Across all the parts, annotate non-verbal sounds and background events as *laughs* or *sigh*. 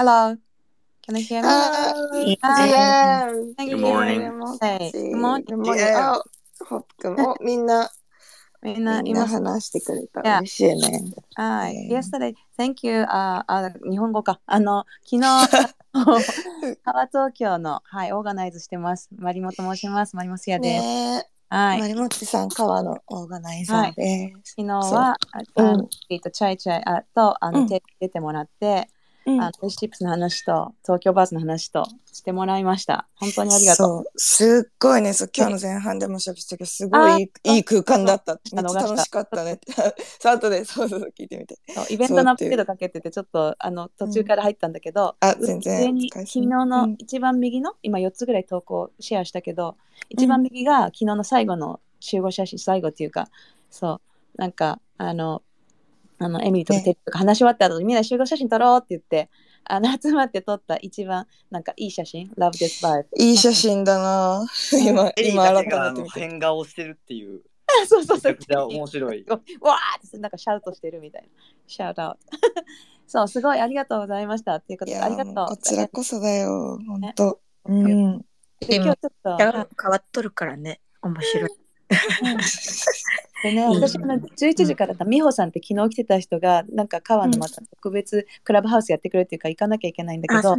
Hello. Can I hear me? Hi. Yeah. Thank Good you. morning. Hey, good morning. Good morning. Yeah. あ、ホップ君。お、みんな、みんなみんないます。話してくれた。Yeah. 嬉しいね。はい。ね Yesterday, thank you. あ、あ、日本語か。あの、昨日、*laughs* 川東京の、はい、オーガナイズしてます。マリモと申します。マリモスヤです。ねえ、はい。マリモッチさん、川のオーガナイザーです。昨日は、あうんと、チャイチャイあと、あの、うんテレビ出てもらって、うん。あの、シチップスの話と、東京バースの話としてもらいました。本当にありがとう。そう、すっごいね、そう今日の前半でも喋ったけど、すごいいい空間だった。めっちゃ楽しかったね。*laughs* さあ、後で、そうそうそう、聞いてみて。そうイベントのアップデートかけてて、ちょっとあの途中から入ったんだけど、あ全然昨日のうん。一番右の、今4つぐらい投稿シェアしたけど、一番右が昨日の最後の集合写真、最後っていうか、そう、なんか、あの、あのエミリーとかねテリーとか話し終わった後にみんな集合写真撮ろうって言って、あの集まって撮った一番なんかいい写真、Love This Vibe。いい写真だな今、エリー今改だけがあのめて見て。変顔してるっていう、そうそうそうめちゃく。ちゃ面白い。わーってなんかシャウトしてるみたいな。シャウトアウト。*laughs* そう、すごいありがとうございました。っていうことで、ありがとう。こちらこそだよ、本当。うねん。で今日ちょっと、変はわっとるからね。面白い。いでね、*laughs* うん私あの11時からだ美穂さんって昨日来てた人が、なんか川のまた特別クラブハウスやってくれっていうか行かなきゃいけないんだけあ、ど。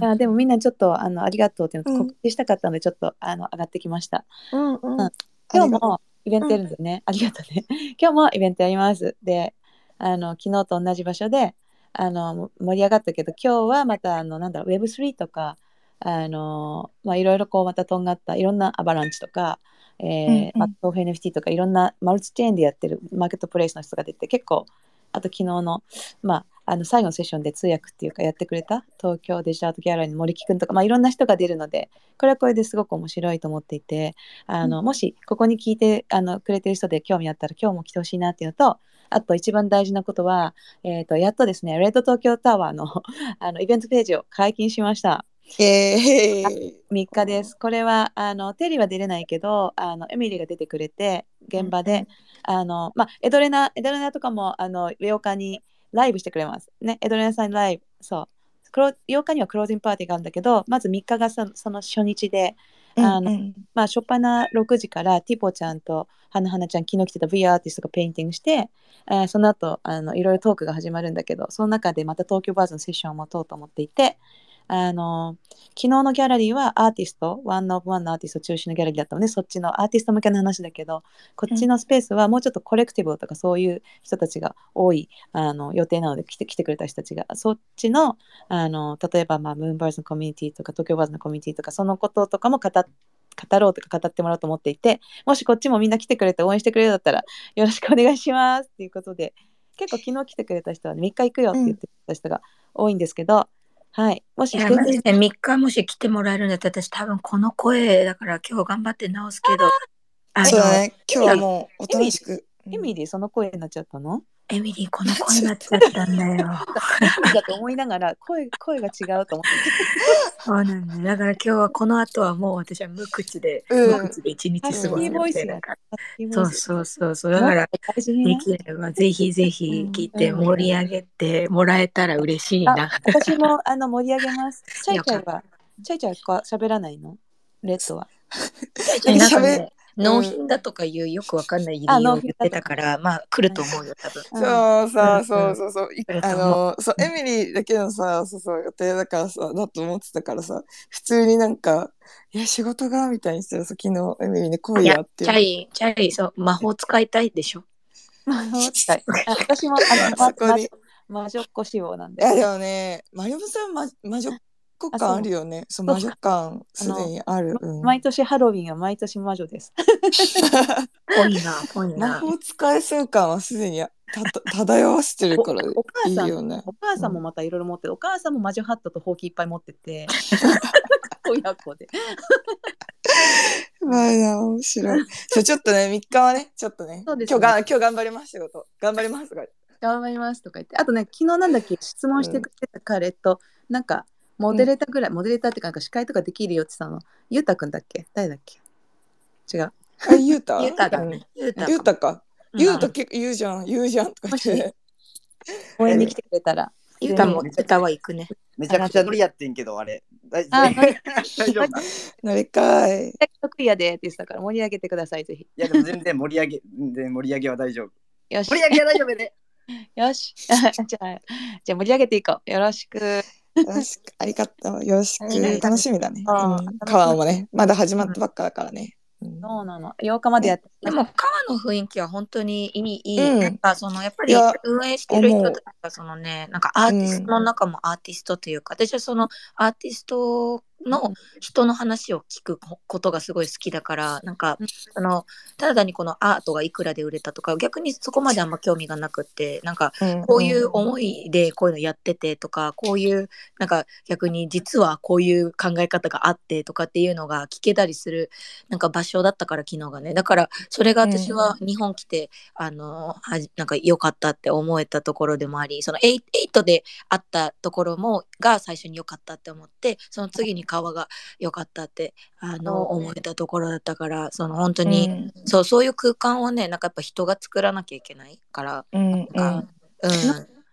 あでもみんなちょっとあのありがとうっていうのうん告知したかったので、ちょっとあの上がってきました。うんうん。今日ありがともイベントやるんだよね。ありがとうね。*laughs* 今日もイベントやります。で、あの昨日と同じ場所であの盛り上がったけど、今日はまたあのなんだろう Web3 とかあのまあいろいろこうまたとんがったいろんなアバランチとか、えーうんうんまあ、豆腐 NFT とかいろんなマルチチェーンでやってるマーケットプレイスの人が出て結構あと昨日の,、まあ、あの最後のセッションで通訳っていうかやってくれた東京デジタートギャラリーの森木くんとか、まあ、いろんな人が出るのでこれはこれですごく面白いと思っていてあの、もしここに聞いてあのくれてる人で興味あったら今日も来てほしいなっていうのとあと一番大事なことは、えー、とやっとですねレッド東京タワーのあのイベントページを解禁しました。う。イエーイ。3日です。これはあのテリーは出れないけどあのエミリーが出てくれて現場で、あのまあ、エドレナエドレナとかもあの8日にライブしてくれます。ね、エドレナさんライブ。そう。クロ8日にはクロージングパーティーがあるんだけど、まず3日がそその初日で、あのうんうんまあ、初っ端な6時からティポちゃんとはなはなちゃん、昨日来てた VR アーティストがペインティングして、えーその後あのいろいろトークが始まるんだけど、その中でまた東京バーズのセッションを持とうと思っていて、あの昨日のギャラリーはアーティスト、 one of one のアーティスト中心のギャラリーだったので、そっちのアーティスト向けの話だけど、こっちのスペースはもうちょっとコレクティブとかそういう人たちが多いあの予定なので来て来てくれた人たちが、そっちのあの例えば、まあ、ムーンバーズのコミュニティとか東京バーズのコミュニティとかそのこととかも語語ろうとか語ってもらおうと思っていてもしこっちもみんな来てくれて応援してくれるだったらよろしくお願いしますっていうことで結構昨日来てくれた人は、ね、3日行くよって言ってた人が多いんですけど、はい。もしいや、マジで3日もし来てもらえるんだったら、私多分この声だから今日頑張って直すけど、あの、そうだね。今日はもうおとなしく。エミリーその声になっちゃったの？エミリーこの声になっちゃったんだよ。*laughs* だと思いながら声声が違うと思ってそうなんだよ。だから今日はこの後はもう私は無口で、うん無口で一日過ごす予定だかそうそうそうそう。だから、できればぜひぜひ来てうん盛り上げてもらえたら嬉しいな。私もあの盛り上げます。チャイチャイは、チャイチャイは喋らないの？レッドは。えなんか喋ね、納品だとかいうよくわかんない理由を言ってたから、まあ来ると思うよ、多分。そうさ、うんそうそうそう。いあう。んの、そう、エミリーだけのさ、そうそう、予定だからさ、だと思ってたからさ、普通になんか、いや、仕事が、みたいにしてさ、昨日、エミリーに来いいややっ、てチャイ、チャイ、そう、魔法使いたいでしょ。はい。あ *laughs* 私もあの、魔女っ子仕様なんいや、で。でもね、マリオさん、ま、魔女っ子感あるよね。そう、魔女感、すでにある。うん毎年ハロウィンは毎年魔女です。*laughs* ぽいな、ぽい魔な。法使えそう感はすでにたた *laughs* 漂わせてるからおお母さんいいよね。お母さんもまたいろいろ持ってる。お母さんも魔女ハットとほうきいっぱい持ってて。*laughs* 親子で。まあな、面白い。そうちょっとね、3日はね、ちょっとね、そうですね今日が、今日頑張ります、仕事。頑張りますとか言って。頑張りますとか言って。あとね、昨日なんだっけ、質問してくれた彼と、なんか、モデレーターぐらい、モデレーターっていうか、なんか司会とかできるよって言ってたの。ゆうたくんだっけ？誰だっけ？違う。あ、ゆうた？*laughs* ゆうただね。ゆうた。ゆうたか。うんゆうた結構言うじゃん、言うじゃんとか言って。応援に来てくれたら。歌も、歌は行くね。めちゃくちゃノリやってんけど、あれ。大丈夫かい *laughs* なりかい。得意やでって言ってたから盛り上げてください、ぜひ。や、でも全然盛り上げ、全然盛り上げは大丈夫。よし盛。り上げは大丈夫で。*laughs* よし。じゃあ、じゃあ盛り上げていこう。よろしく。よろしく、ありがとう。よろしく。楽しみだね。あうん。川もね、まだ始まったばっかだからね。うんそうなの。8日までやって。でも、川の雰囲気は本当にいい、いい。うんなんか、その、やっぱり運営してる人とか、そのね、なんかアーティストの中もアーティストというか、私はそのアーティストの人の話を聞くことがすごい好きだから、なんかうん、あの、ただ単にこのアートがいくらで売れたとか、逆にそこまであんま興味がなくって、なんか、こういう思いでこういうのやっててとか、こういう、なんか逆に実はこういう考え方があってとかっていうのが聞けたりする、なんか場所だったから昨日がね。だからそれが私は日本来て、あの、はじなんか良かったって思えたところでもあり、その8、8であったところも、が最初に良かったって思って、その次に川が良かったって、あの、お思えたところだったから、その本当うん。に、そう、そういう空間をね、なんかやっぱ人が作らなきゃいけないから、うんうん。うん。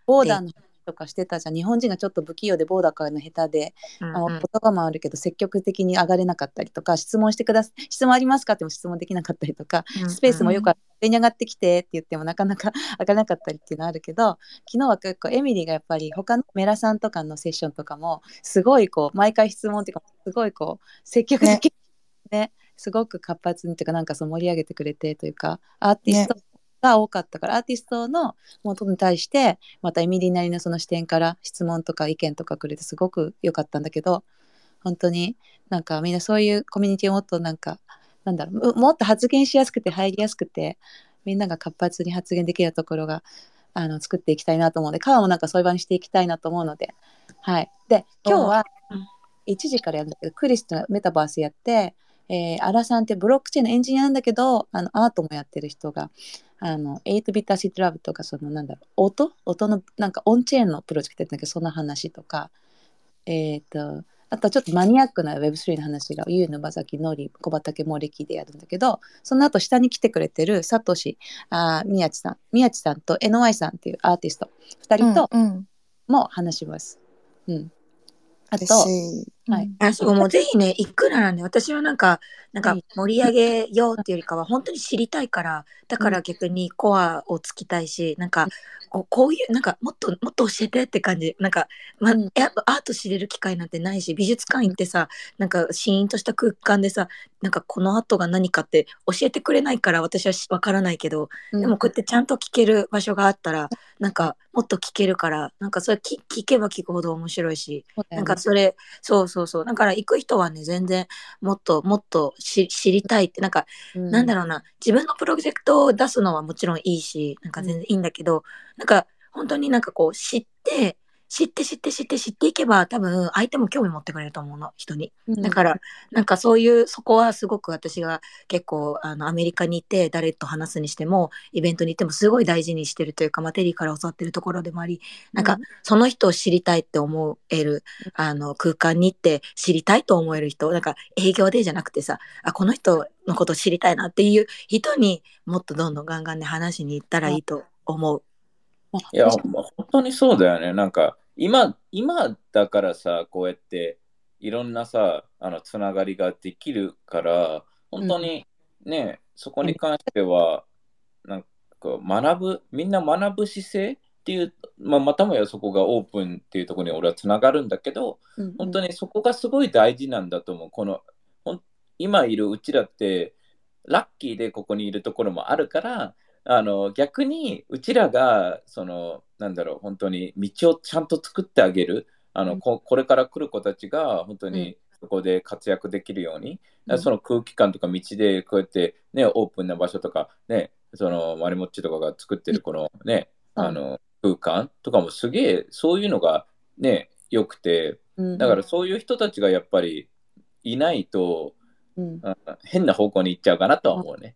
ボーダーの話とかしてたじゃん。日本人がちょっと不器用でボーダーからの下手で、うんあの言葉もあるけど積極的に上がれなかったりとか、質問してくださ質問ありますかっても質問できなかったりとか、スペースもよくあって、上に上がってきてって言ってもなかなか *laughs* 上がらなかったりっていうのあるけど、昨日は結構エミリーがやっぱり他のメラさんとかのセッションとかも、すごいこう、毎回質問っていうか、すごいこう、積極的にね、すごく活発にというか、なんかそう盛り上げてくれてというか、アーティストが多かったから、アーティストの元に対して、またエミリーなりのその視点から質問とか意見とかくれてすごく良かったんだけど、本当になんかみんなそういうコミュニティをもっとなんか、なんだろう、ももっと発言しやすくて入りやすくて、みんなが活発に発言できるところが、あの、作っていきたいなと思うので、川もなんかそういう場にしていきたいなと思うので、はい。で、今日はうん1時からやるんだけど、クリスとメタバースやって、えー、アラさんってブロックチェーンのエンジニアなんだけど、あの、アートもやってる人が、あの、8ビッターシットラブとか、その、なんだろう、音音の、なんかオンチェーンのプロジェクトやってんだけど、その話とか、えっ、と、あとはちょっとマニアックな Web3 の話が、ゆうのばざきのり、小畑もれきでやるんだけど、その後下に来てくれてるサトシ、あー宮地さん、宮地さんと NY さんっていうアーティスト、2人とうんうんも話します。うん。あと、嬉しい。はい。あ、そう、もうぜひね、行くならね、私はなんか、なんかはい。盛り上げようっていうよりかは、本当に知りたいから、だから逆にコアをつきたいし、なんか、こうこういう、なんか、もっと、もっと教えてって感じ。なんか、まうん。やっぱアート知れる機会なんてないし、美術館行ってさ、なんか、シーンとした空間でさ、なんか、この後が何かって教えてくれないから、私はしわからないけど、うん。でもこうやってちゃんと聞ける場所があったら、なんか、もっと聞けるから、なんか、それ聞聞けば聞くほど面白いし、なんかそれ、そうそうそう。だから行く人はね、全然もっともっとし知りたいって、なんか、なんだろうな、自分のプロジェクトを出すのはもちろんいいし、なんか全然いいんだけど、なんか本当になんかこう知って、知って知って知って知っていけば多分相手も興味持ってくれると思うの、人に。うんだから、なんかそういう、そこはすごく私が結構、あの、アメリカに行って誰と話すにしても、イベントに行ってもすごい大事にしてるというか、まあ、テリーから教わってるところでもあり、なんか、その人を知りたいって思える、あの、空間に行って知りたいと思える人、なんか営業でじゃなくてさ、あ、この人のことを知りたいなっていう人にもっとどんどんガンガンで話しに行ったらいいと思う。まあいや、まあ本当にそうだよね。なんか、今、今だからさ、こうやって、いろんなさ、あの、つながりができるから、本当にね、そこに関しては、なんか、学ぶ、みんな学ぶ姿勢っていう、まあ、またもやそこがオープンっていうところに俺はつながるんだけど、うん本当にそこがすごい大事なんだと思う。この、今いるうちらって、ラッキーでここにいるところもあるから、あの逆にうちらがそのなんだろう本当に道をちゃんと作ってあげる。あの、うん。ここれから来る子たちが本当にそこで活躍できるように、うん。その空気感とか道でこうやってねオープンな場所とかねそのマリモッチとかが作ってるこのね、うん。あの空間とかもすげえそういうのがね良くて。うん。だからそういう人たちがやっぱりいないと、うん。あ変な方向に行っちゃうかなとは思うね。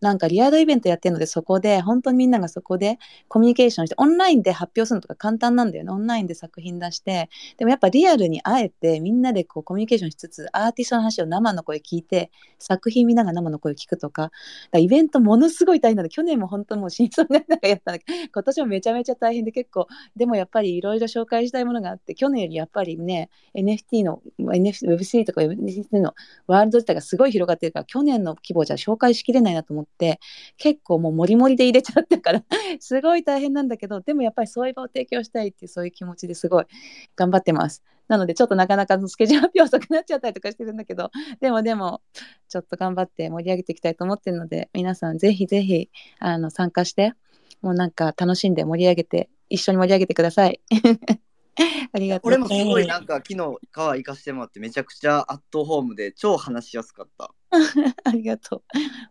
なんかリアルイベントやってるのでそこで本当にみんながそこでコミュニケーションしてオンラインで発表するのとか簡単なんだよね。オンラインで作品出してでもやっぱリアルに会えてみんなでこうコミュニケーションしつつアーティストの話を生の声聞いて作品見ながら生の声聞くとかだイベントものすごい大変なので去年も本当もう死にそうになりながらやったんだけど今年もめちゃめちゃ大変で結構でもやっぱりいろいろ紹介したいものがあって去年よりやっぱりね NFT の NFT Web3 とか NFT のワールド自体がすごい広がってるから去年の規模じゃ紹介しきれないなと思って結構もうモリモリで入れちゃったから *laughs* すごい大変なんだけどでもやっぱりそういう場を提供したいっていうそういう気持ちですごい頑張ってます。なのでちょっとなかなかのスケジュール発表遅くなっちゃったりとかしてるんだけどでもでもちょっと頑張って盛り上げていきたいと思ってるので皆さんぜひぜひあの参加してもうなんか楽しんで盛り上げて一緒に盛り上げてください。*laughs* ありがとう。俺もすごいなんか昨日川行かしてもらってめちゃくちゃアットホームで超話しやすかった。*laughs* ありがと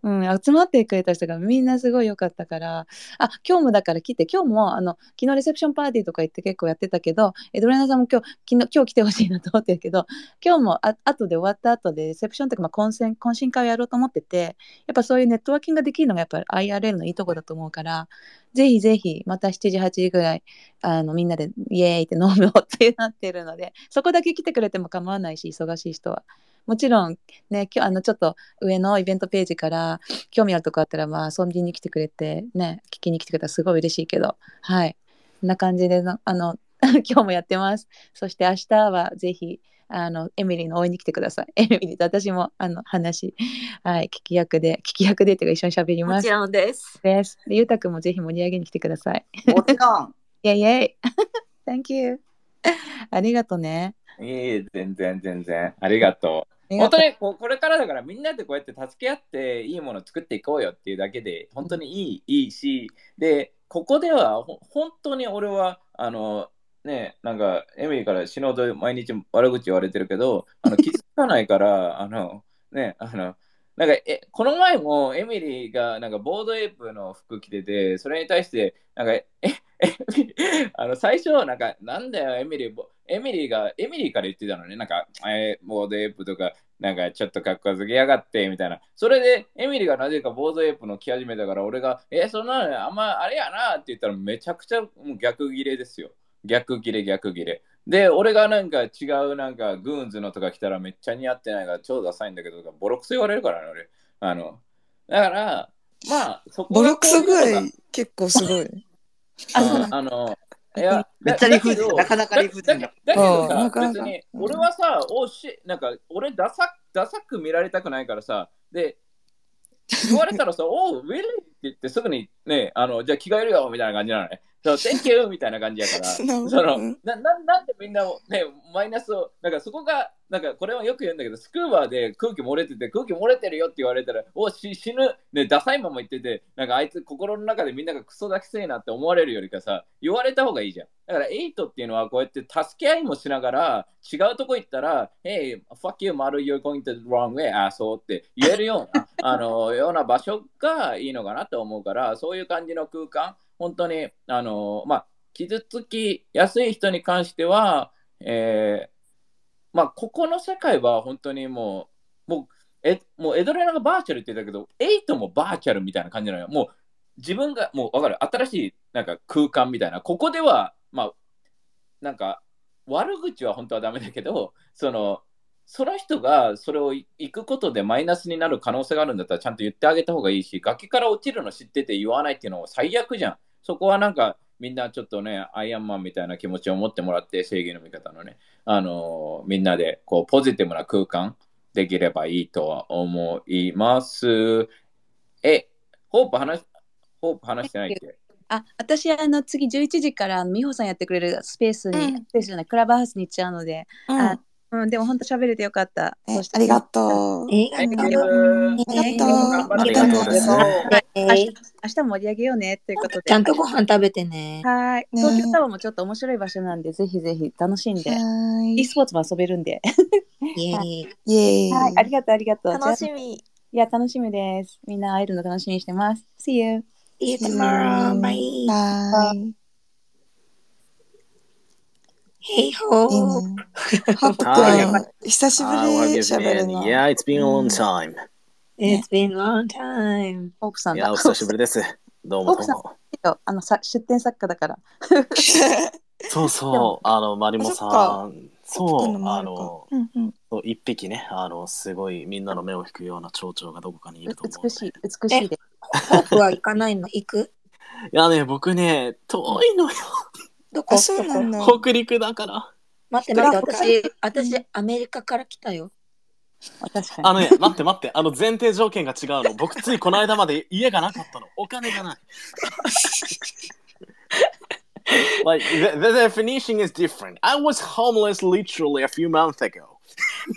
う。うん、集まってくれた人がみんなすごい良かったから、あ、今日もだから来て、今日もあの昨日レセプションパーティーとか行って結構やってたけど、エドレナさんも今日昨日今日来てほしいなと思ってるけど、*laughs* 今日もあ後で終わった後でレセプションとか、まあ、懇親懇親会をやろうと思ってて、やっぱそういうネットワーキングができるのがやっぱり IRL のいいとこだと思うから、ぜひぜひまた7時、8時ぐらいあのみんなでイエーイって飲もうってなってるので、そこだけ来てくれても構わないし、忙しい人は。もちろんね、今日あのちょっと上のイベントページから興味あるとこあったら、まあ、遊びに来てくれて、ね、聞きに来てくれたらすごい嬉しいけど、はい。こんな感じでの、あの、*laughs* 今日もやってます。そして明日はぜひ、あの、エミリーの応援に来てください。*laughs* エミリーと私も、あの、話、はい、聞き役で、聞き役でっていうか一緒に喋りますもち。ろんです。です。でゆうたくんもぜひ盛り上げに来てください。もちろん。*laughs* イェイイェイ Thank you. ありがとうね。いえいえ、全然全然。ありがとう。本当にこうこれからだからみんなでこうやって助け合っていいものを作っていこうよっていうだけで本当にいいいいしでここではほ本当に俺はあのねなんかエミリーから死のうと毎日悪口言われてるけどあの *laughs* 気づかないからあのねあのなんかえこの前もエミリーがなんかボードエイプの服着ててそれに対してなんかええあの最初なんかなんだよエミリーボエミリーがエミリーから言ってたのね。なんか、えーボードエイプとかなんかちょっとかっこつけやがってみたいな。それでエミリーがなぜかボードエイプの着始めたから俺がえそんなのあんまあれやなって言ったらめちゃくちゃもう逆ギレですよ。逆ギレ逆ギレ。で俺がなんか違うなんかグーンズのとか来たらめっちゃ似合ってないから超ダサいんだけどボロクソ言われるからね俺。あのだからまあそこがボロクソぐらい結構すごい。*laughs* うんあの、いや、めっちゃ理不尽。だなかなか理不尽だだだけどさうん。な、かなか。別に、俺はさ、おし、なんか、俺ダサ、ダサく見られたくないからさ、で、言われたらさ、*laughs* おう、ウィルって言ってすぐにね、あの、じゃあ着替えるよみたいな感じなのね。そう、Thank you! みたいな感じやから、*laughs* そのうんなななんでみんなをね、マイナスを、なんかそこが、なんかこれはよく言うんだけど、スクーバーで空気漏れてて、空気漏れてるよって言われたら、おし死ぬ、ね、ダサいまま言ってて、なんかあいつ心の中でみんながクソだけせえなって思われるよりかさ、言われた方がいいじゃん。だから、エイトっていうのはこうやって助け合いもしながら、違うとこ行ったら、Hey, fuck you, 丸 you're going to the wrong way, asshole って言えるような、あの、ような場所がいいのかなと思うから、そういう感じの空間、本当に、あの、まあ、傷つきやすい人に関しては、えーまあ、ここの世界は本当にもう、もう、えもうエドレナがバーチャルって言ったけど、エイトもバーチャルみたいな感じなのよ。もう自分が、もう分かる、新しいなんか空間みたいな、ここでは、まあ、なんか、悪口は本当はダメだけど、その、その人がそれを行くことでマイナスになる可能性があるんだったらちゃんと言ってあげた方がいいし、崖から落ちるの知ってて言わないっていうのは最悪じゃん。そこはなんかみんなちょっとね、アイアンマンみたいな気持ちを持ってもらって、正義の味方のね、あのーみんなでこうポジティブな空間できればいいとは思います。え、ホープ話し、ホープ話してないっけ？あ、私、あの、次11時から、美穂さんやってくれるスペースに、うん。スペースじゃない、クラブハウスに行っちゃうので、うん。あうん、でも本当喋れてよかった。ありがとう。えありがとうありがとう。ありがとう明日明日も盛り上げようねということで。ちゃんとご飯食べてね。はい。ね東京タワーもちょっと面白い場所なんで、ぜひぜひ楽しんで、e い。スポーツも遊べるんで。イエーイ。イェーイ。はい、ありがとう、ありがとう。楽しみ。いや、楽しみです。みんな会えるの楽しみにしてます。See you! See you tomorrow. Bye. バイ。Hey ho. 久しぶ Ah, り good 喋る.の。Yeah, it's been a long time. It's been a long time. ホークさんだ。いや、お久しぶりです。どうもどう奥も。あのさ出展作家だから。そうそう、あの、マリモさん。そう、あの、うんうん。そう一匹ね、あの、すごいみんなの目を引くような蝶々がどこかにいると思う。美しい、美しいで。ホークは行かないの？行く？いやね、僕ね、遠いのよ。どこ？あ、そうなんだ。北陸だから。待って待って、私、私、アメリカから来たよ。確かに。あのね、*laughs* 待って待って、あの前提条件が違うの。僕ついこの間まで家がなかったの。お金がない。*laughs* *laughs* like the, the definition is different. I was homeless literally a few months ago.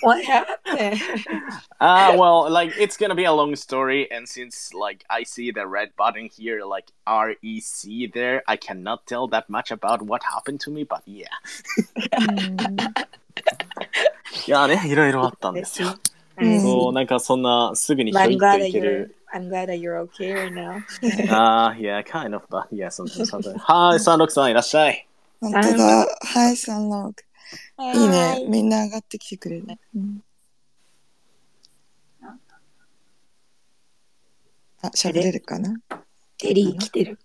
What happened? *laughs* Ah, well, like it's gonna be a long story, and since like I see the red button here, like R E C there, I cannot tell that much about what happened to me, but yeah. *laughs* いやね、いろいろあったんですよ。うんそう、なんかそんなすぐに But ひょ I'm いっ glad と that いけ you're る。 I'm glad that you're okay right now. *laughs* ああ、いや、kind of, but yeah, something, something. はい、サンロクさんいらっしゃい。本当だ。はい、サンローク。 いいね。みんな上がってきてくれる。うんあ、喋れるかなテリー来てる。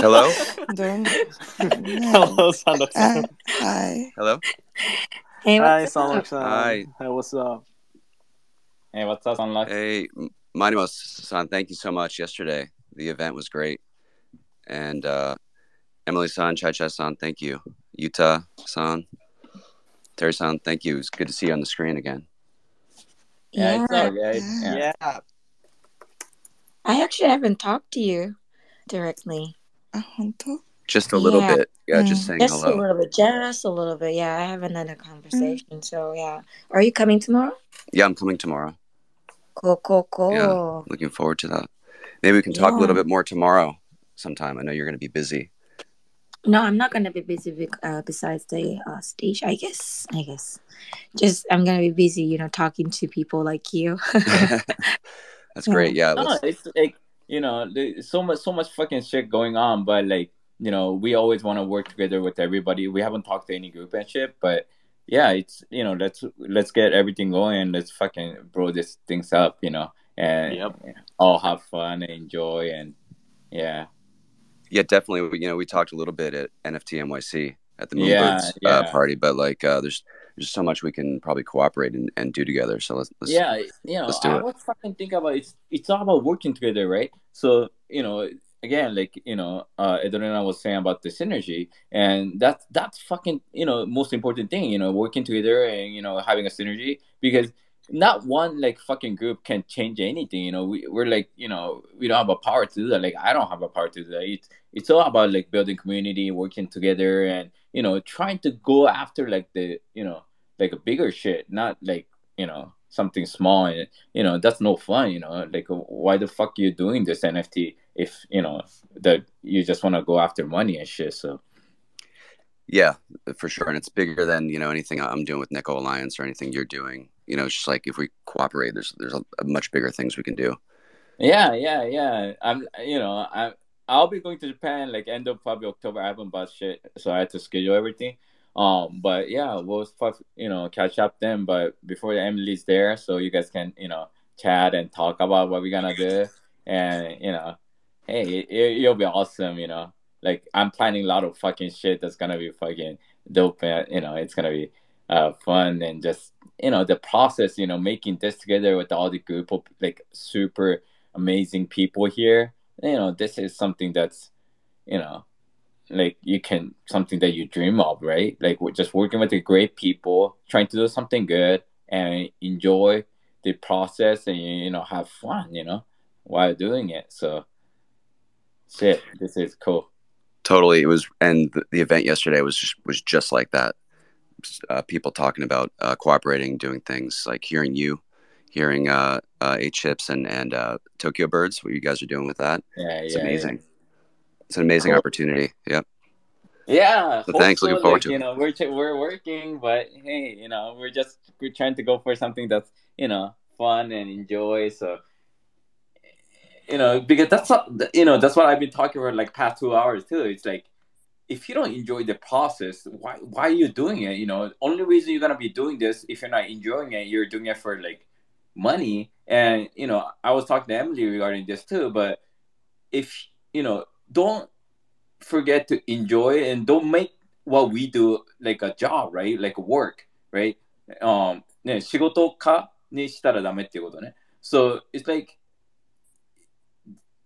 Hello? どうも。ね Hello, サンロクさあん。はい。Hello? Hey, はい、what's サンロ up? クさん。はい。Hey, what's up? Hey, what's up, Unlock? Hey, M- Manimos-san, thank you so much yesterday. The event was great. And uh, Emily San, Chai Chai San, thank you. Utah San, Terry San, thank you. It's good to see you on the screen again. Yeah, yeah it's all good. Yeah. yeah. I actually haven't talked to you directly. Uh-huh. Just a little yeah. bit. Yeah, mm. just saying just hello. Just a little bit. Just a little bit. Yeah, I have another mm. conversation. Mm. So, yeah. Are you coming tomorrow? Yeah, I'm coming tomorrow. Cool, cool, cool. Yeah, looking forward to that. Maybe we can talk a little bit more tomorrow sometime. I know you're going to be busy. No, I'm not gonna be busy. bec- Uh, besides the uh, stage, I guess. I guess. Just I'm gonna be busy, you know, talking to people like you. *laughs* That's great. Yeah. No, it's like you know, so much, so much fucking shit going on. But like, you know, we always want to work together with everybody. We haven't talked to any group and shit, but yeah, it's you know, let's let's get everything going and let's fucking blow this things up, you know, and Yep. all have fun and enjoy and yeah, yeah, definitely. We- You know, we talked a little bit at NFT NYC at the Moonbirds yeah. uh, party, but like, uh, there's there's so much we can probably cooperate and, and do together. So let's, let's yeah, you know, let's do I it. was fucking think about it's it's all about working together, right? So you know, again, like you know, uh, Edrina was saying about the synergy, and that's that's fucking you know most important thing, you know, working together and you know having a synergy because not one like fucking group can change anything. You know, we we're like you know we don't have a power to do that. Like I don't have a power to do that. It's it's all about like building community, working together, and you know trying to go after like the you know like a bigger shit, not like you know something small and you know that's no fun. You know, like why the fuck you doing this NFT if you know that you just want to go after money and shit. So Yeah, for sure. And it's bigger than, you know, anything I'm doing with Nico Alliance or anything you're doing. You know, it's just like if we cooperate, there's there's a, a much bigger things we can do. yeah, yeah, yeah. I'm you know I I'll be going to Japan like end of probably October. I haven't bought shit, so I had to schedule everything. Um, but yeah, we'll you know catch up then. But before Emily's there, so you guys can you know chat and talk about what we're gonna do, and you know, hey, it, it'll be awesome. You know, like I'm planning a lot of fucking shit that's gonna be fucking dope. You know, it's gonna be uh fun and just you know the process. You know, making this together with all the group of like super amazing people here. You know, this is something that's you know like you can something that you dream of, right? Like just working with the great people, trying to do something good and enjoy the process and you know have fun, you know, while doing it. So shit, this is cool. Totally. It was, and the, the event yesterday was just was just like that. Uh, people talking about uh, cooperating, doing things like hearing you, hearing uh, uh, Eight Chips and and uh, Tokyo Birds. What you guys are doing with that? Yeah, It's yeah, amazing. It's an amazing Cool. opportunity. Yep. Yeah. So thanks, looking forward like, to it. You know, we're we're working, but hey, you know, we're just we're trying to go for something that's you know fun and enjoy. So you know, because that's what you know that's what I've been talking about like past two hours too. It's like if you don't enjoy the process, why why are you doing it? You know, only reason you're gonna be doing this if you're not enjoying it, you're doing it for like money. And you know, I was talking to Emily regarding this too, but if you know, don't forget to enjoy and don't make what we do like a job, right? Like work, right? Um, ね、仕事化にしたらダメっていうことね。So it's like,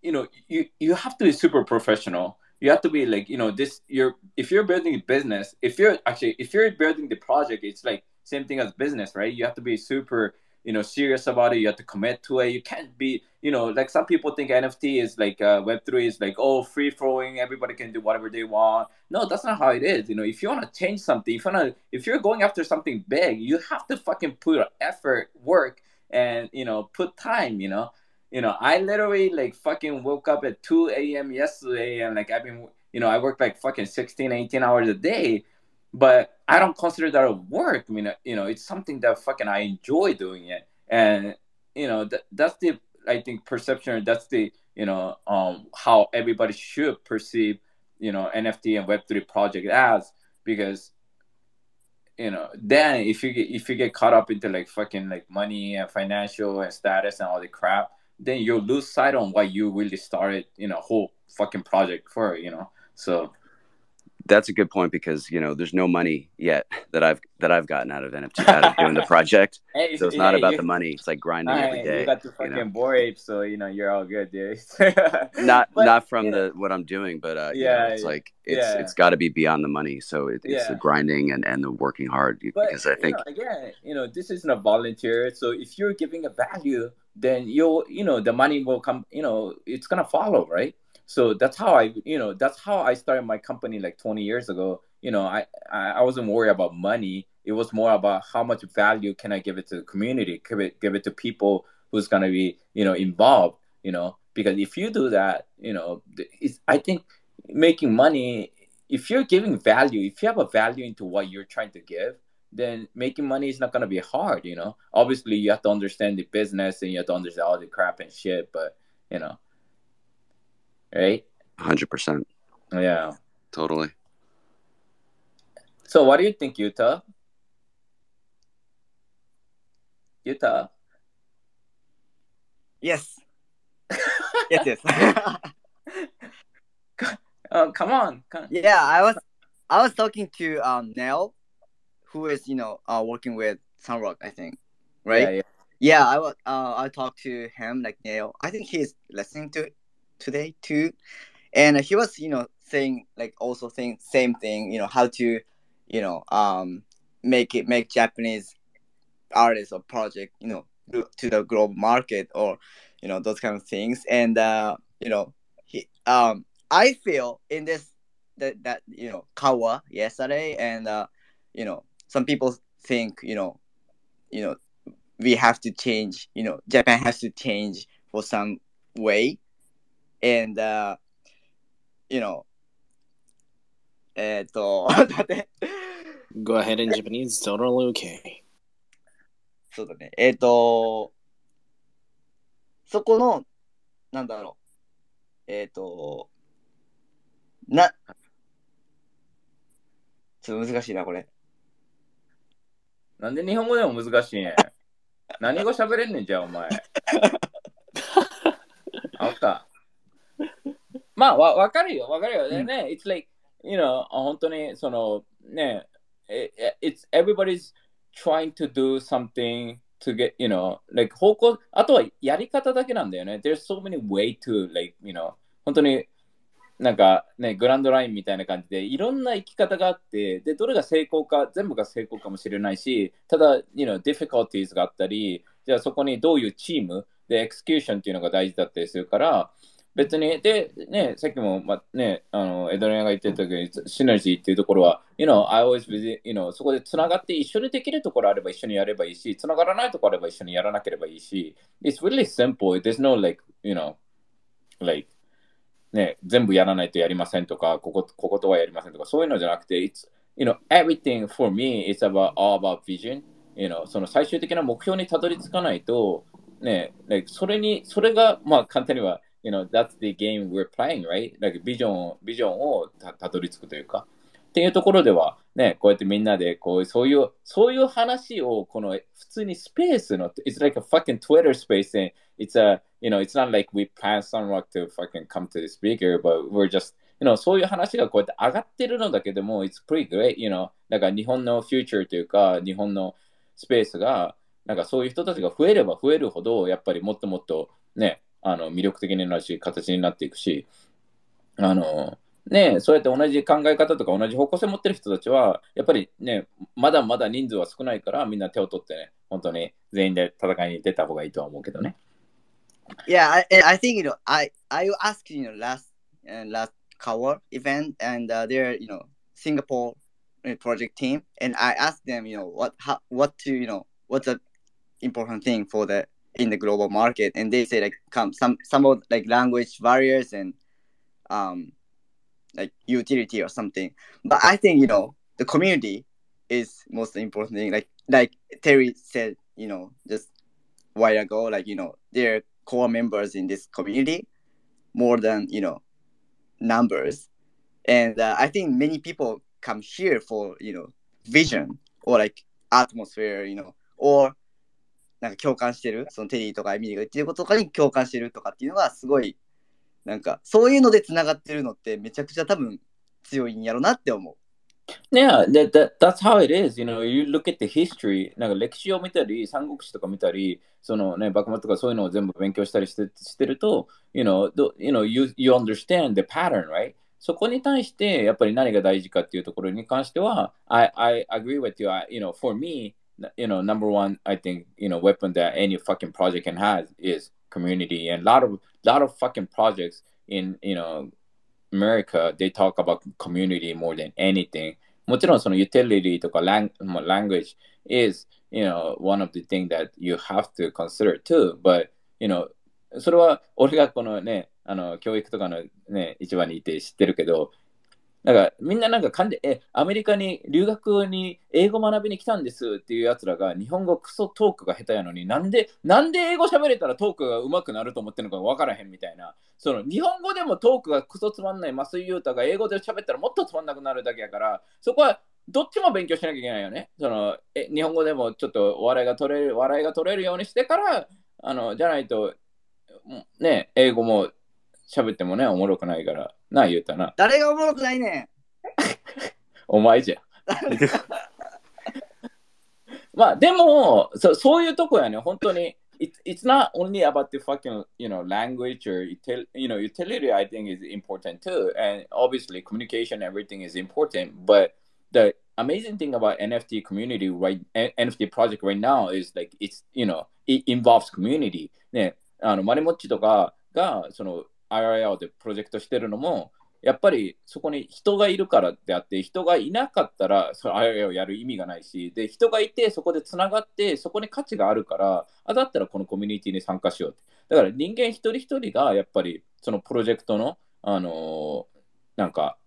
you know, you, you have to be super professional. You have to be like, you know, this, you're, if you're building a business, if you're actually, if you're building the project, it's like same thing as business, right? You have to be super you know serious about it. You have to commit to it. You can't be you know like some people think nft is like uh, web3 is like oh free flowing everybody can do whatever they want. No that's not how it is you know. If you want to change something if you want to if you're going after something big you have to fucking put effort work and you know put time you know you know i literally like fucking woke up at 2 a.m yesterday and like i've been you know i work like fucking 16 18 hours a day but I don't consider that a work. I mean, you know, it's something that fucking I enjoy doing it, and you know, that that's the I think perception. That's the you know, um, how everybody should perceive you know NFT and Web three project as because you know then if you get if you get caught up into like fucking like money and financial and status and all the crap then you'll lose sight on why you really started you know whole fucking project for you know so that's a good point because you know there's no money yet that I've that I've gotten out of NFT out of doing the *laughs* project. Hey, so it's yeah, not about you- the money. It's like grinding Alright, every day. you got the you fucking know? boy ape, so you know you're all good, dude. *laughs* Not But, not from you know, the what I'm doing, but uh, you know, Yeah, it's like it's yeah. it's got to be beyond the money. So it, it's the grinding and and the working hard But because I think you know, again, you know, this isn't a volunteer. So if you're giving a value, then you'll, you know, the money will come. You know, it's gonna follow, right? So that's how I, you know, that's how I started my company like 20 years ago. You know, I I wasn't worried about money. It was more about how much value can I give it to the community, give it give it to people who's gonna be, you know, involved. You know, because if you do that, you know, it's I think making money. If you're giving value, if you have a value into what you're trying to give, then making money is not gonna be hard, you know. Obviously, you have to understand the business and you have to understand all the crap and shit, but you know, right? 100 percent Yeah. totally. So, what do you think, Utah? Utah. Yes. *laughs* yes, yes. Uh, *laughs* come on. Come. yeah, I was I was talking to um Nell, who is you know uh working with Sunrock, I think, right? Yeah, yeah. Yeah, I was. Uh, I talked to him like Neil. I think he's listening to today too, and he was you know saying like also saying same thing. You know how to, you know, um, make it make Japanese artists or project you know to- to the global market or you know those kind of things. And uh, you know, he um, I feel in this that that you know Kawa yesterday, and uh, you know some people think you know, you know we have to change you know japan has to change for some way and uh you know えっと待って Go ahead in Japanese, totally okay. そうだねえっ、とそこのなんだろうえっ、となちょっと難しいなこれなんで日本語でも難しいねん。何語喋れんねんじゃあ、お前。あんか。まあ、わわかるよ、わかるよ。でね、it's like, you know, 本当に、その、ね、it- it's everybody's trying to do something to get, you know, like 方向、あとはやり方だけなんだよね。There's so many way to, like, you know, 本当に、なんかね、グランドラインみたいな感じで、いろんな生き方があって、で、どれが成功か、全部が成功かもしれないし、ただ、you know, difficulties があったり、じゃあそこにどういうチームで、エクスキューションっていうのが大事だったりするから、別に、で、ね、さっきも、ま、ね、あの、エドリアンが言ってたけど、シナジーっていうところは、you know, I always visit, you know, そこでつながって一緒にできるところあれば一緒にやればいいし、つながらないところあれば一緒にやらなければいいし、it's really simple. There's no like, you know, like, ね、全部やらないとやりませんとか、こことこことはやりませんとか、そういうのじゃなくて、It's, you know, everything for me is about all about vision. You know, その最終的な目標にたどり着かないと、ね、ねそれに、それが、まあ簡単には、you know, that's the ビジョン、ビジョンをた,どり着くというか。っていうところでは、ね、こうやってみんなで、こう、そういう、そういう話を、この、普通にスペースの、it's like you know, it's not like we plan someone to fucking come to the speaker, but we're just, you know, そういう話がこうやって上がってるのだけでも、it's pretty great, you know, だか日本のフューチャーというか、日本のスペースが、なんかそういう人たちが増えれば増えるほど、やっぱりもっともっとね、あの魅力的になるし、形になっていくし、あの、ね、そうやって同じ考え方とか同じ方向性持ってる人たちは、やっぱりね、まだまだ人数は少ないから、みんな手を取ってね、本当に全員で戦いに出た方がいいとは思うけどね。Yeah, I, I think, you know, I, I asked, you know, last, uh, last cover event and uh, their, you know, Singapore project team, and I asked them, you know, what, how, what to, you know, what's the important thing for the in the global market, and they say like come some some of like language barriers and um like utility or something. But I think you know the community is most important thing. Like like Terry said, you know, just while ago, like you know, they're core members in this community more than you know numbers, and uh, I think many people come here for you know vision or like atmosphere, you know, or なんか共感してる、そのテリーとかエミリーが言ってることとかに共感してるとかっていうのがすごい、なんかそういうのでつながってるのってめちゃくちゃ多分強いんやろなって思う。Yeah, that, that, that's how it is. You know, you look at the history. なんか歴史を見たり、三国志とか見たり、そのね、幕末とかそういうのを全部勉強したりしてしてると、you know, the, you know, you, you understand the pattern, right? そこに対して、やっぱり何が大事かっていうところに関しては、I, I agree with you. I, you know, for me, you know, number one, I think, you know, weapon that any fucking project can have is community. And a lot of, lot of fucking projects in, you know, America, they talk about community more than anything. もちろんその utility とか language is, you know, one of the things that you have to consider too. But, you know, それは俺がこのね、あの教育とかのね、一番にいて知ってるけど、なんかみんななんかかんで、え、アメリカに留学に英語学びに来たんですっていうやつらが日本語クソトークが下手やのになんで、なんで英語喋れたらトークが上手くなると思ってるのか分からへんみたいな。その日本語でもトークがクソつまんない増井優太が英語で喋ったらもっとつまんなくなるだけやから、そこはどっちも勉強しなきゃいけないよね。そのえ日本語でもちょっと笑いが取れる、笑いが取れるようにしてから、あのじゃないと、ね、英語も喋ってもね、おもろくないから。なあ、言うたな。誰がおもろくないねお前じゃん。まあ、でもそ、そういうとこやね、本当に。It's, it's not only about the fucking, you know, language or, util, you know, utility, I think is important too. And obviously communication, everything is important. But the amazing thing about NFT community, right, NFT project right now is like, it's, you know, it involves community. ね、あの、マリモッチとかが、その、IRL でプロジェクトしてるのも、やっぱりそこに人がいるからであって、人がいなかったら、その IA をやる意味がないし、で、人がいて、そこでつながって、そこに価値があるから、あ、だったらこのコミュニティに参加しようって。だから人間一人一人が、やっぱりそのプロジェクトの、あのー、なんか、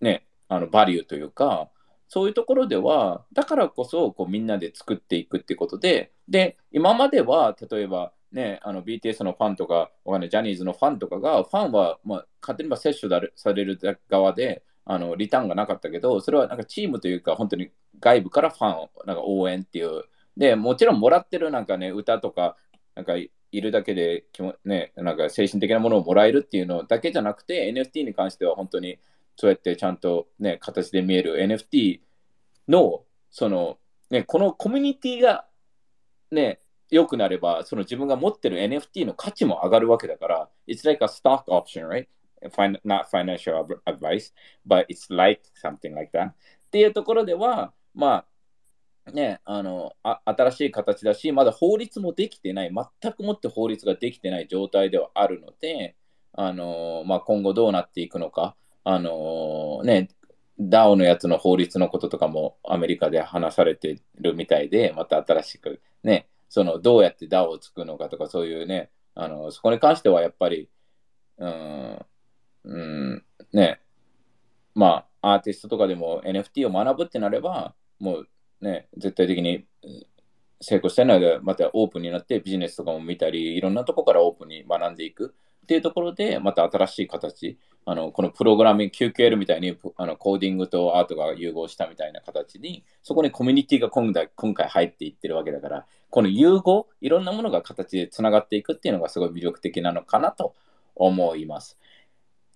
ね、あの、バリューというか、そういうところでは、だからこそこうみんなで作っていくってことで、で、今までは、例えば、ね、あの BTS のファンとか、わかんない、ジャニーズのファンとかが、ファンは、まあ、勝手に摂取される側で、あのリターンがなかったけど、それはなんかチームというか、本当に外部からファンをなんか応援っていう。で、もちろんもらってるなんかね、歌とか、なんかいるだけで、ね、なんか精神的なものをもらえるっていうのだけじゃなくて、NFT に関しては本当にそうやってちゃんとね、形で見える NFT の、その、ね、このコミュニティがね、良くなれば、その自分が持ってる NFT の価値も上がるわけだから、It's like a stock option, right? Fin not financial advice, but it's like something like that. っていうところでは、まあ、ね、あのあ新しい形だし、まだ法律もできてない、全くもって法律ができてない状態ではあるので、あのまあ、今後どうなっていくのか、あのね、DAO のやつの法律のこととかもアメリカで話されてるみたいで、また新しくね、そのどうやって DAO を作るのかとかそういうね、あのそこに関してはやっぱり、うん、うん、ね、まあ、アーティストとかでも NFT を学ぶってなれば、もうね、絶対的に成功したいので、またオープンになってビジネスとかも見たり、いろんなとこからオープンに学んでいく。っていうところで、また新しい形、あのこのプログラミング QQL みたいにあのコーディングとアートが融合したみたいな形に、そこにコミュニティが今回今回入っていってるわけだから、この融合、いろんなものが形でつながっていくっていうのがすごい魅力的なのかなと思います。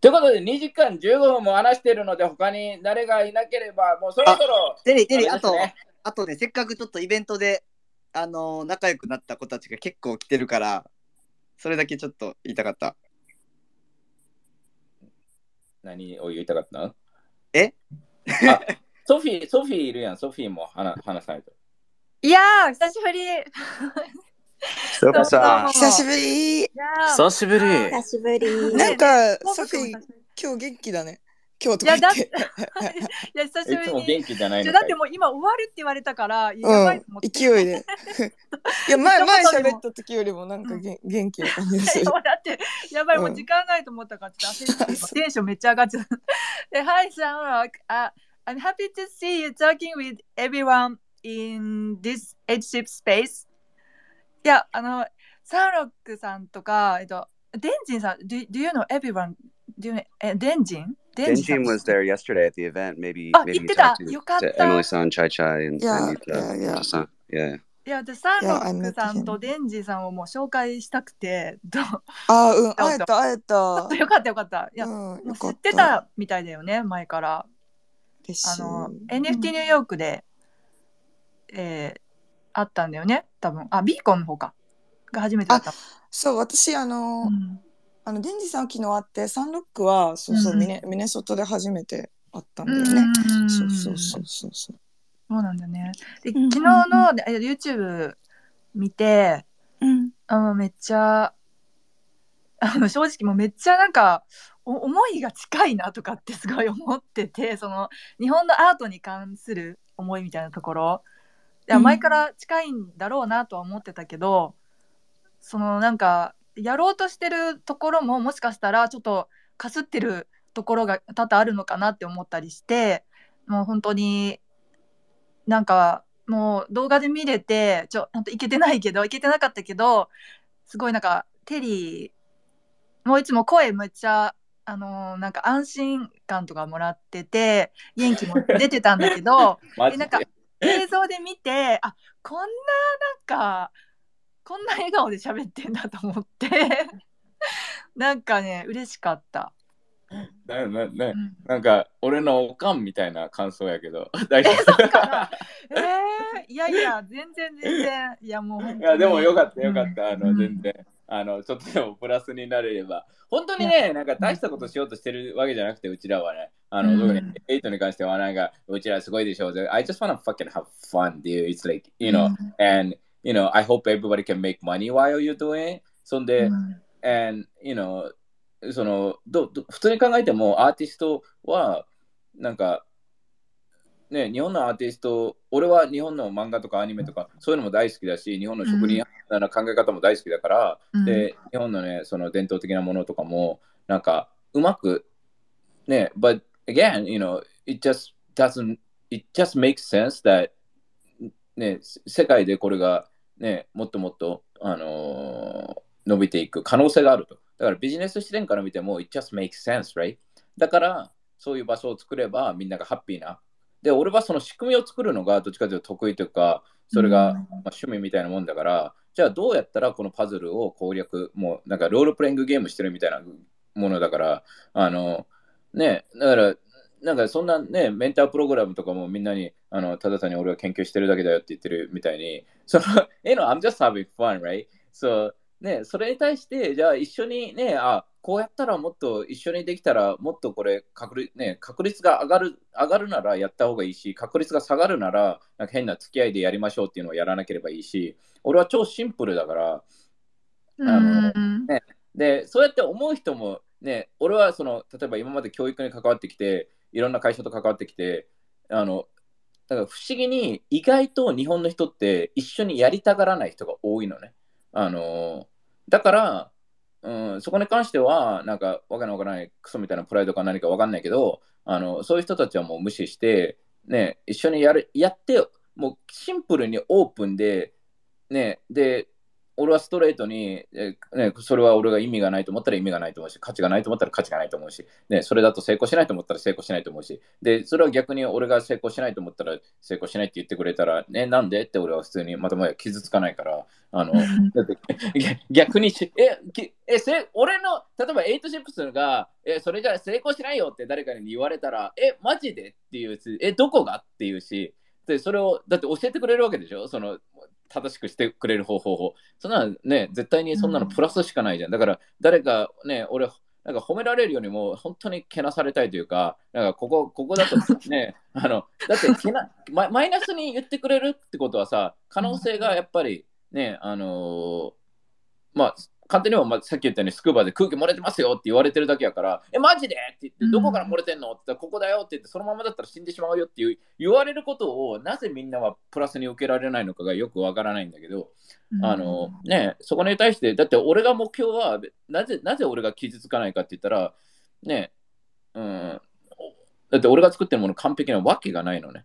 ということで、2時間15分も話しているので、他に誰がいなければ、もうそろそろ、デリ、デリ、あとあとね、せっかくちょっとイベントで、あのー仲良くなった子たちが結構来てるから、それだけちょっと言いたかった。何を言いたかったの？え？あソフィー、ソフィーいるやん、ソフィーも話話さないと。いやー、久しぶり。そうかさ、久しぶり。久しぶり。久しぶり。なんか、ポソフィー、今日元気だね。今日とか言って。*laughs* いや、久しぶりに。いつも元気じゃないだってもう今終わるって言われたから、やうんばいと思っ、て。勢いで。*laughs* いや、前、前喋った時よりもなんかげん元気な感じがするいや。だって、やばい、もううん時間ないと思ったから、ちょっと焦って、今テンションめっちゃ上がっちゃう。*laughs* で、Hi, Shamrock. Uh, I'm happy to see you talking with everyone in this H-ship space. いや、あの、サンロックさんとか、えっと、デンジンさん、do, do you know everyone? Do you know, え、デンジン？デンジン Denjin さん was there yesterday at the event. Maybe あ、maybe 言 you ってた talked。to, よかっ to た。Emily-san, Chai Chai, and, Yeah, and Yuta. yeah, yeah. Yuta-san. Yeah. いや、で、サンロ Yeah, I ックさん.とデンジンさんをもう紹介したくて、どう？あー、うん、会えた、会えた。よかったよかった。いや、うん、知よかった。ってたみたいだよね、前から。あの、NFT ニューヨークで、えー、あったんだよね、多分。あ、ビーコンの方か。が初めてだった。そう、私、あの、うんあの、デンジさんは昨日会って、サンロックは、そうそう、うんミネ、ミネソタで初めて会ったんだうんよね。そうそうそうそうそう。そうなんだね。で、うん昨日のえ YouTube 見て、うん。あのめっちゃ、あの正直もうめっちゃなんか、お思いが近いなとかってすごい思ってて、その日本のアートに関する思いみたいなところ、いやうん前から近いんだろうなとは思ってたけど、そのなんか、やろうとしてるところももしかしたらちょっとかすってるところが多々あるのかなって思ったりして、もう本当になんかもう動画で見れてちょほんといけてないけどいけてなかったけどすごいなんかテリーもういつも声めっちゃあのーなんか安心感とかもらってて元気も出てたんだけど *laughs* で。えなんか映像で見てあこんななんかこんな笑顔で喋ってんだと思って *laughs* なんかね嬉しかった。なななうんなんか、俺のおかんみたいな感想やけど、*laughs* 大丈え、夫。えー、いやいや、全然全然。*laughs* いや、もう。いや、でもよかったよかった。あの、うん全然。あの、ちょっとでもプラスになれれば。本当にね、なんか大したことしようとしてるわけじゃなくて、うちらはね。あの、うん特にエイトに関しては、なんか、うちらすごいでしょ。I just wanna fucking have fun, dude. It's like, you know, and, you know, I hope everybody can make money while you're doing it. そんで、うん。and, you know, そのどど普通に考えてもアーティストはなんかね日本のアーティスト俺は日本の漫画とかアニメとかそういうのも大好きだし日本の職人の考え方も大好きだから、うん。で日本のねその伝統的なものとかもなんかうまくね but again you know it just doesn't it just makes sense that ね世界でこれがねもっともっとあのー伸びていく可能性があると。だからビジネス視点から見ても it just makes sense right? だからそういう場所を作ればみんながハッピーな。で俺はその仕組みを作るのがどっちかというと得意というかそれが、趣味みたいなもんだからじゃあどうやったらこのパズルを攻略もうなんかロールプレイングゲームしてるみたいなものだからあのねだからなんかそんなねメンタープログラムとかもみんなにあのただ単に俺は研究してるだけだよって言ってるみたいにその *laughs* you know I'm just having fun right? so ね、それに対して、じゃあ一緒にね、あ、こうやったらもっと一緒にできたらもっとこれ確率,、ね、確率が上がる上がるならやった方がいいし、確率が下がるならなんか変な付き合いでやりましょうっていうのをやらなければいいし、俺は超シンプルだから、あのうんで、そうやって思う人もね、俺はその、例えば今まで教育に関わってきて、いろんな会社と関わってきて、あの、だから不思議に意外と日本の人って一緒にやりたがらない人が多いのね。あの、だから、うん、そこに関しては、なんか、わけのわからないクソみたいなプライドか何かわかんないけど、あの、そういう人たちはもう無視して、ね、一緒にやる、やって、もうシンプルにオープンで、ね、で、俺はストレートに、えね、それは俺が意味がないと思ったら意味がないと思うし、価値がないと思ったら価値がないと思うし、ね、それだと成功しないと思ったら成功しないと思うし、で、それは逆に俺が成功しないと思ったら成功しないって言ってくれたら、ね、なんでって俺は普通にまともや傷つかないから、あの、だって *laughs* 逆にし、え、えせ俺の、例えばエイトシップスが、え、それじゃ成功しないよって誰かに言われたら、え、マジでっていうし、え、どこが？っていうし、で、それを、だって教えてくれるわけでしょ？その、正しくしてくれる方法を。そんなね、絶対にそんなのプラスしかないじゃん。だから、誰かね、俺、なんか褒められるよりも本当にけなされたいというか、なんかここここだとね、*laughs* あのだってけなマ、マイナスに言ってくれるってことはさ、可能性がやっぱりね、あのー、まあ、簡単には、まあ、さっき言ったようにスクーバで空気漏れてますよって言われてるだけやから、え、マジで？って言って、どこから漏れてんの？って言ったら、ここだよって言って、そのままだったら死んでしまうよっていう言われることを、なぜみんなはプラスに受けられないのかがよくわからないんだけど、あの、ね、そこに対して、だって俺が目標は、なぜ、なぜ俺が傷つかないかって言ったら、ね、うん、だって俺が作ってるもの完璧なわけがないのね。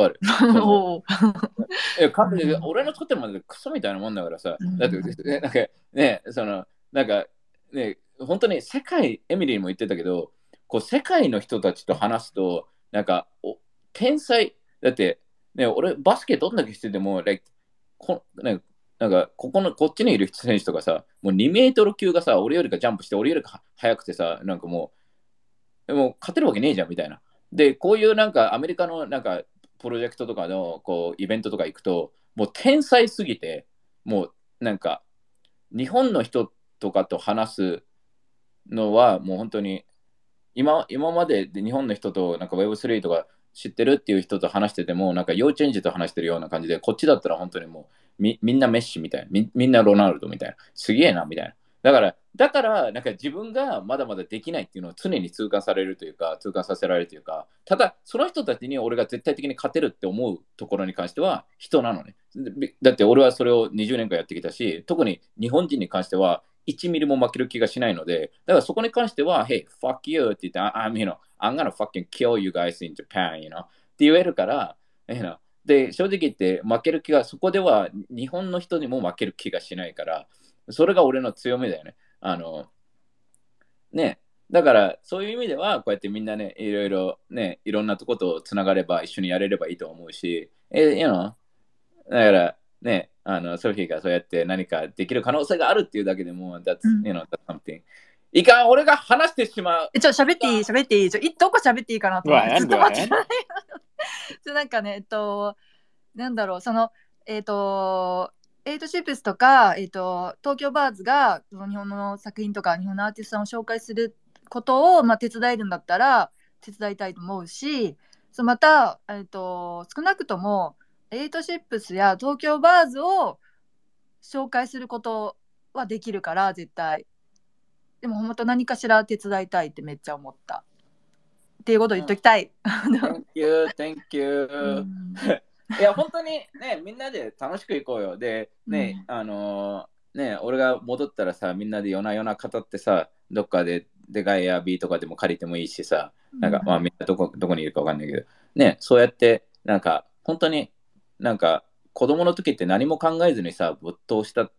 わる。*laughs* え、完璧俺の作ってるものでクソみたいなもんだからさ、だって、なんかね、その、なんかね、本当に世界、エミリーも言ってたけど、こう世界の人たちと話すと、なんか、お天才、だって、ね、俺、バスケどんだけしてても、like、こね、なんか、ここの、こっちにいる選手とかさ、もう2メートル級がさ、俺よりかジャンプして、俺よりか速くてさ、なんかもう、もう勝てるわけねえじゃん、みたいな。で、こういうなんか、アメリカのなんか、プロジェクトとかのこうイベントとか行くと、もう天才すぎて、もうなんか、日本の人とかと話すのは、もう本当に今、今まで日本の人となんか Web3 とか知ってるっていう人と話してても、なんか幼稚園児と話してるような感じで、こっちだったら本当にもうみみんなメッシみたいなみ、みんなロナウドみたいな、すげえなみたいな。だから、だから、なんか自分がまだまだできないっていうのを常に痛感されるというか、痛感させられるというか、ただ、その人たちに俺が絶対的に勝てるって思うところに関しては人なのね。だって俺はそれを20年間やってきたし、特に日本人に関しては1ミリも負ける気がしないので、だからそこに関しては、Hey, fuck you って言って、I'm, you know, I'm gonna fucking kill you guys in Japan, you know? って言えるから、you know? で、正直言って負ける気が、そこでは日本の人にも負ける気がしないから、それが俺の強みだよね。あの、ね、だからそういう意味では、こうやってみんなね、いろいろね、いろんなとことつながれば一緒にやれればいいと思うし、え、you know、だからね、あの、ソフィーがそうやって何かできる可能性があるっていうだけでも、that's, you know, that's something. いかん、俺が話してしまう。ちょ、喋っていい？喋っていい？ちょ、どこ喋っていいかなと思って。ずっと待ってない。*laughs* なんかね、えっと、なんだろう、その、えっと、エイトシップスとか、えーと、東京バーズがその日本の作品とか日本のアーティストさんを紹介することを、まあ、手伝えるんだったら手伝いたいと思うしそまた、えーと、少なくともエイトシップスや東京バーズを紹介することはできるから絶対でも本当何かしら手伝いたいってめっちゃ思ったっていうことを言っときたい。Thank you, thank you. *laughs* いや、本当にね、みんなで楽しく行こうよ。で、ね、うん、あのー、ね、俺が戻ったらさ、みんなで夜な夜な語ってさ、どっかででかいエアビーとかでも借りてもいいしさ、なんか、まあみんなどこどこにいるかわかんないけど、ね、そうやって、なんか、本当になんか、子供の時って何も考えずにさ、没頭した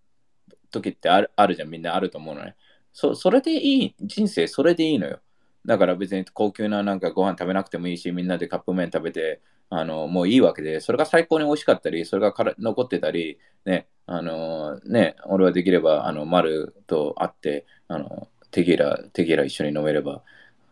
時ってあるあるじゃん、みんなあると思うのね。そそれでいい、人生それでいいのよ。だから別に高級ななんかご飯食べなくてもいいし、みんなでカップ麺食べて、あの、もういいわけで、それが最高に美味しかったり、それがから残ってたり、ね、あの、ね、俺はできれば、あの、丸と会って、あの、テキーラ、テキーラ一緒に飲めれば、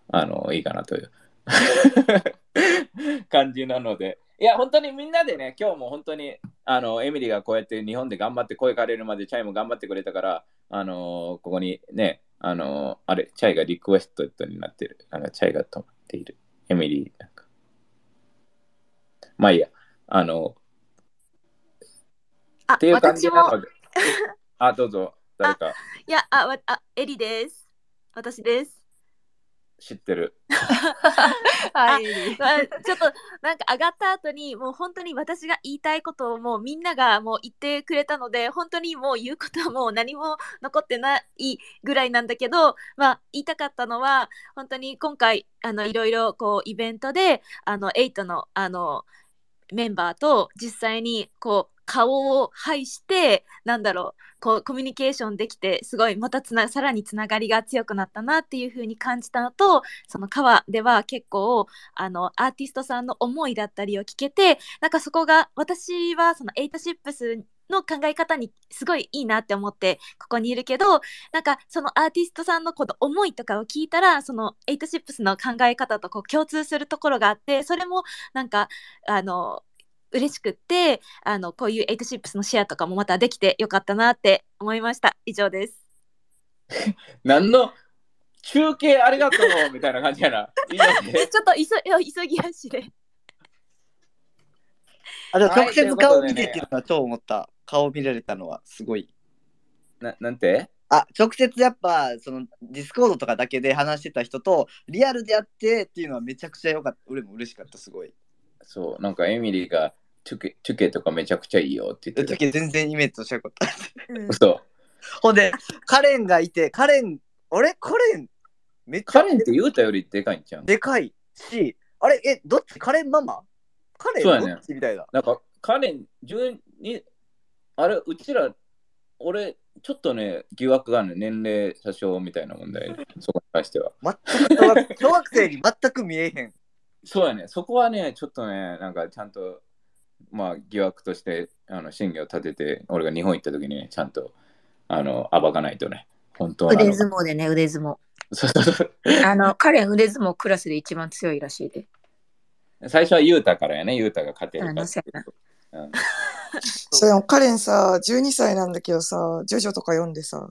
あの、いいかなという *laughs* 感じなので、いや、本当にみんなでね、今日も本当に、あの、エミリーがこうやって日本で頑張って声かれるまでチャイも頑張ってくれたから、あの、ここにね、あの、あれ、チャイがリクエストになってる。なんかチャイが止まっている。エミリー、まあいいや。あの、あっていう感じなので。*laughs* あ、どうぞ、誰か。いや、あ、わあエリです。私です。知ってる。*laughs* はい、まあ、ちょっとなんか上がった後にもう本当に私が言いたいことをもうみんながもう言ってくれたので本当にもう言うことはもう何も残ってないぐらいなんだけど、まあ、言いたかったのは本当に今回あのいろいろこうイベントであの8のあのメンバーと実際にこう顔を拝してなんだろうこうコミュニケーションできてすごいまたつなさらにつながりが強くなったなっていう風に感じたのとその川では結構あのアーティストさんの思いだったりを聞けてなんかそこが私はそのエイトシップスの考え方にすごいいいなって思ってここにいるけどなんかそのアーティストさんのこの思いとかを聞いたらそのエイトシップスの考え方とこう共通するところがあってそれもなんかあの嬉しくってあのこういうエイトシップスのシェアとかもまたできてよかったなって思いました。以上です。*laughs* 何の中継ありがとうみたいな感じやな。いいよね。*laughs* ちょっと急急ぎ足で。あ、直接顔見てっていうのは超思った？顔見られたのはすごい。ななんて？あ、直接やっぱ、そのディスコードとかだけで話してた人と、リアルでやってっていうのはめちゃくちゃ良かった。俺も嬉しかった、すごい。そう、なんかエミリーがチュケチュケとかめちゃくちゃいいよって言ってた。時全然イメージとしてなかった。嘘。ほんで、カレンがいて、カレン、あれ？カレン、めっちゃカレンって言うたよりでかいんちゃう？んでかいし、あれ、え、どっち？カレンママ？カレンそうやねどっち？みたいな。なんかカレン12あれうちら俺ちょっとね疑惑があるね。年齢詐称みたいな問題。そこに関しては。全く小学小学生に全く見えへん。そうやね。そこはねちょっとねなんかちゃんとまあ疑惑としてあの審議を立てて俺が日本行った時にちゃんとあの暴かないとね。本当なの腕相撲でね、腕相撲。そうそうそう。あの、彼、腕相撲クラスで一番強いらしいで。最初はユータからやね。ユータが勝てるあかのそうやら、うん、*laughs* それもカレンさ、12歳なんだけどさ、ジョジョとか読んでさ、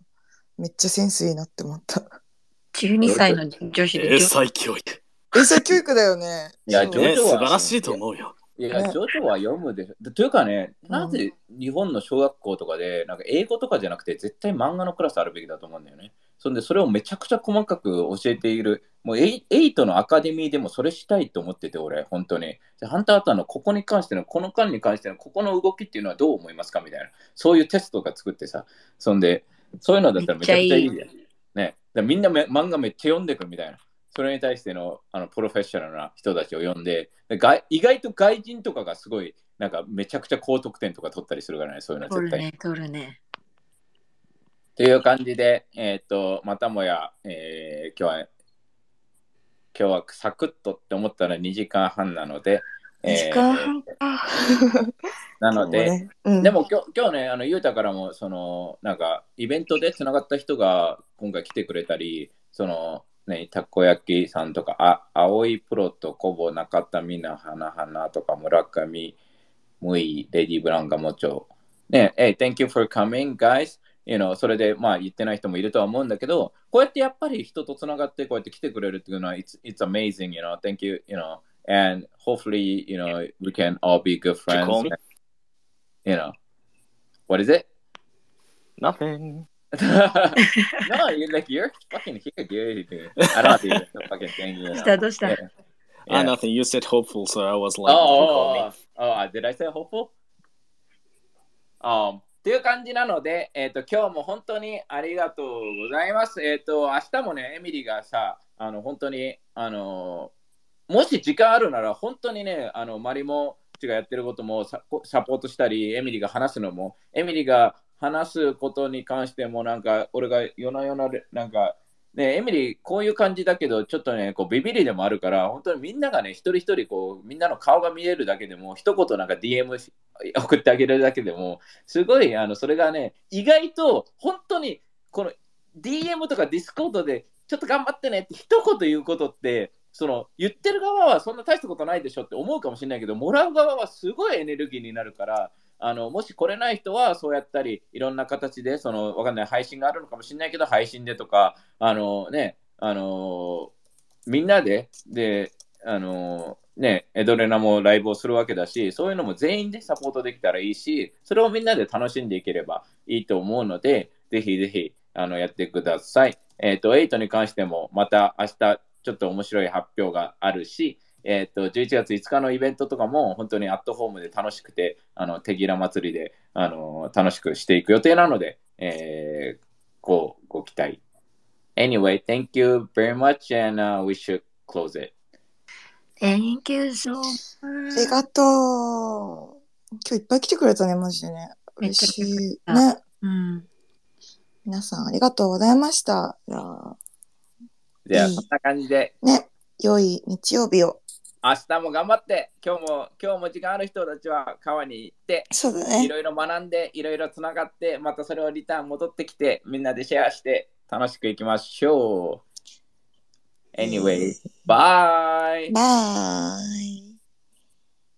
めっちゃセンスいいなって思った。12歳の女子で英才教育。英才教育だよね。いやジョジョは素晴らしいと思うよ。いや、ねジョジョは読むでしょ。でというかね、うんなぜ日本の小学校とかで、なんか英語とかじゃなくて、絶対漫画のクラスあるべきだと思うんだよね。そんで、それをめちゃくちゃ細かく教えている、もうエイトのアカデミーでもそれしたいと思ってて、俺、本当に。でハンターハンターのここに関しての、この間に関しての、ここの動きっていうのはどう思いますかみたいな。そういうテストが作ってさ、そんで、そういうのだったらめちゃくちゃいいじゃん。ね。でみんなめ漫画めっちゃ読んでくるみたいな。それに対してのあのプロフェッショナルな人たちを呼んでで外意外と外人とかがすごいなんかめちゃくちゃ高得点とか取ったりするからねそういうのは絶対。取るね、取るね。という感じで、えっ、とまたもや、えー今日は今日はサクッとって思ったら2時間半なので、2時間半か。なので、ねうんでも今日今日ね、あのゆうたからもそのなんかイベントでつながった人が今回来てくれたり、そのね、たこ焼きさんとか、あ青いプロとコボ、中田みな、花花とか、村上、ムイ、レディ・ブラウンがもうちょ。ね、hey, thank you for coming, guys. You know, それでまあ言ってない人もいるとは思うんだけど、こうやってやっぱり人とつながってこうやって来てくれるっていうのは、it's, it's amazing, you know, thank you, you know, and hopefully, you know, we can all be good friends. call me? You know, what is it? Nothing. no, you're like you're fucking here, dude. I don't think it's a fucking thing. You どう know? したどうした Yeah. Ah, Yeah. nothing. You said hopeful, so I was Oh, like, oh, call me. oh, oh, uh, did I say hopeful? Um, っていう感じなので、えっ、と、今日も本当にありがとうございます。えっ、と、明日もね、エミリーがさ、あの、本当に、あの、もし時間あるなら、本当にね、あの、マリモちがやってることもサポートしたり、エミリーが話すのも、エミリーが話すことに関しても、なんか、俺が夜な夜な、なんか、ね、エミリー、こういう感じだけど、ちょっとね、こうビビりでもあるから、本当にみんながね、一人一人、こう、みんなの顔が見えるだけでも、一言なんか DM 送ってあげるだけでも、すごい、あの、それがね、意外と、本当に、この DM とか Discord で、ちょっと頑張ってねって一言言うことって、その言ってる側はそんな大したことないでしょって思うかもしれないけど、もらう側はすごいエネルギーになるから、あのもし来れない人はそうやったり、いろんな形で、そのわかんない配信があるのかもしれないけど、配信でとか、あのね、あのみんなで、で、あのね、エドレナもライブをするわけだし、そういうのも全員でサポートできたらいいし、それをみんなで楽しんでいければいいと思うので、ぜひぜひあのやってください。えっ、と、8に関しても、また明日、ちょっと面白い発表があるし、えっ、と、11月5日のイベントとかも、本当にアットホームで楽しくて、あの、手ぎら祭りで、あの、楽しくしていく予定なので、えー、ご、ご期待。Anyway, thank you very much and、uh, we should close it. Thank you so ありがとう。今日いっぱい来てくれたね、マジでね。嬉しい。たね。うん。皆さんありがとうございました。じゃあ、じゃあ、いいそんな感じで、ね、良い日曜日を。明日も頑張って、今日も、今日も時間ある人たちは川に行って、そうだね。いろいろ学んで、いろいろつながって、またそれをリターン戻ってきて、みんなでシェアして楽しくいきましょう。Anyway, bye! バイ。バ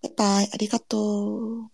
イバイ。ありがとう。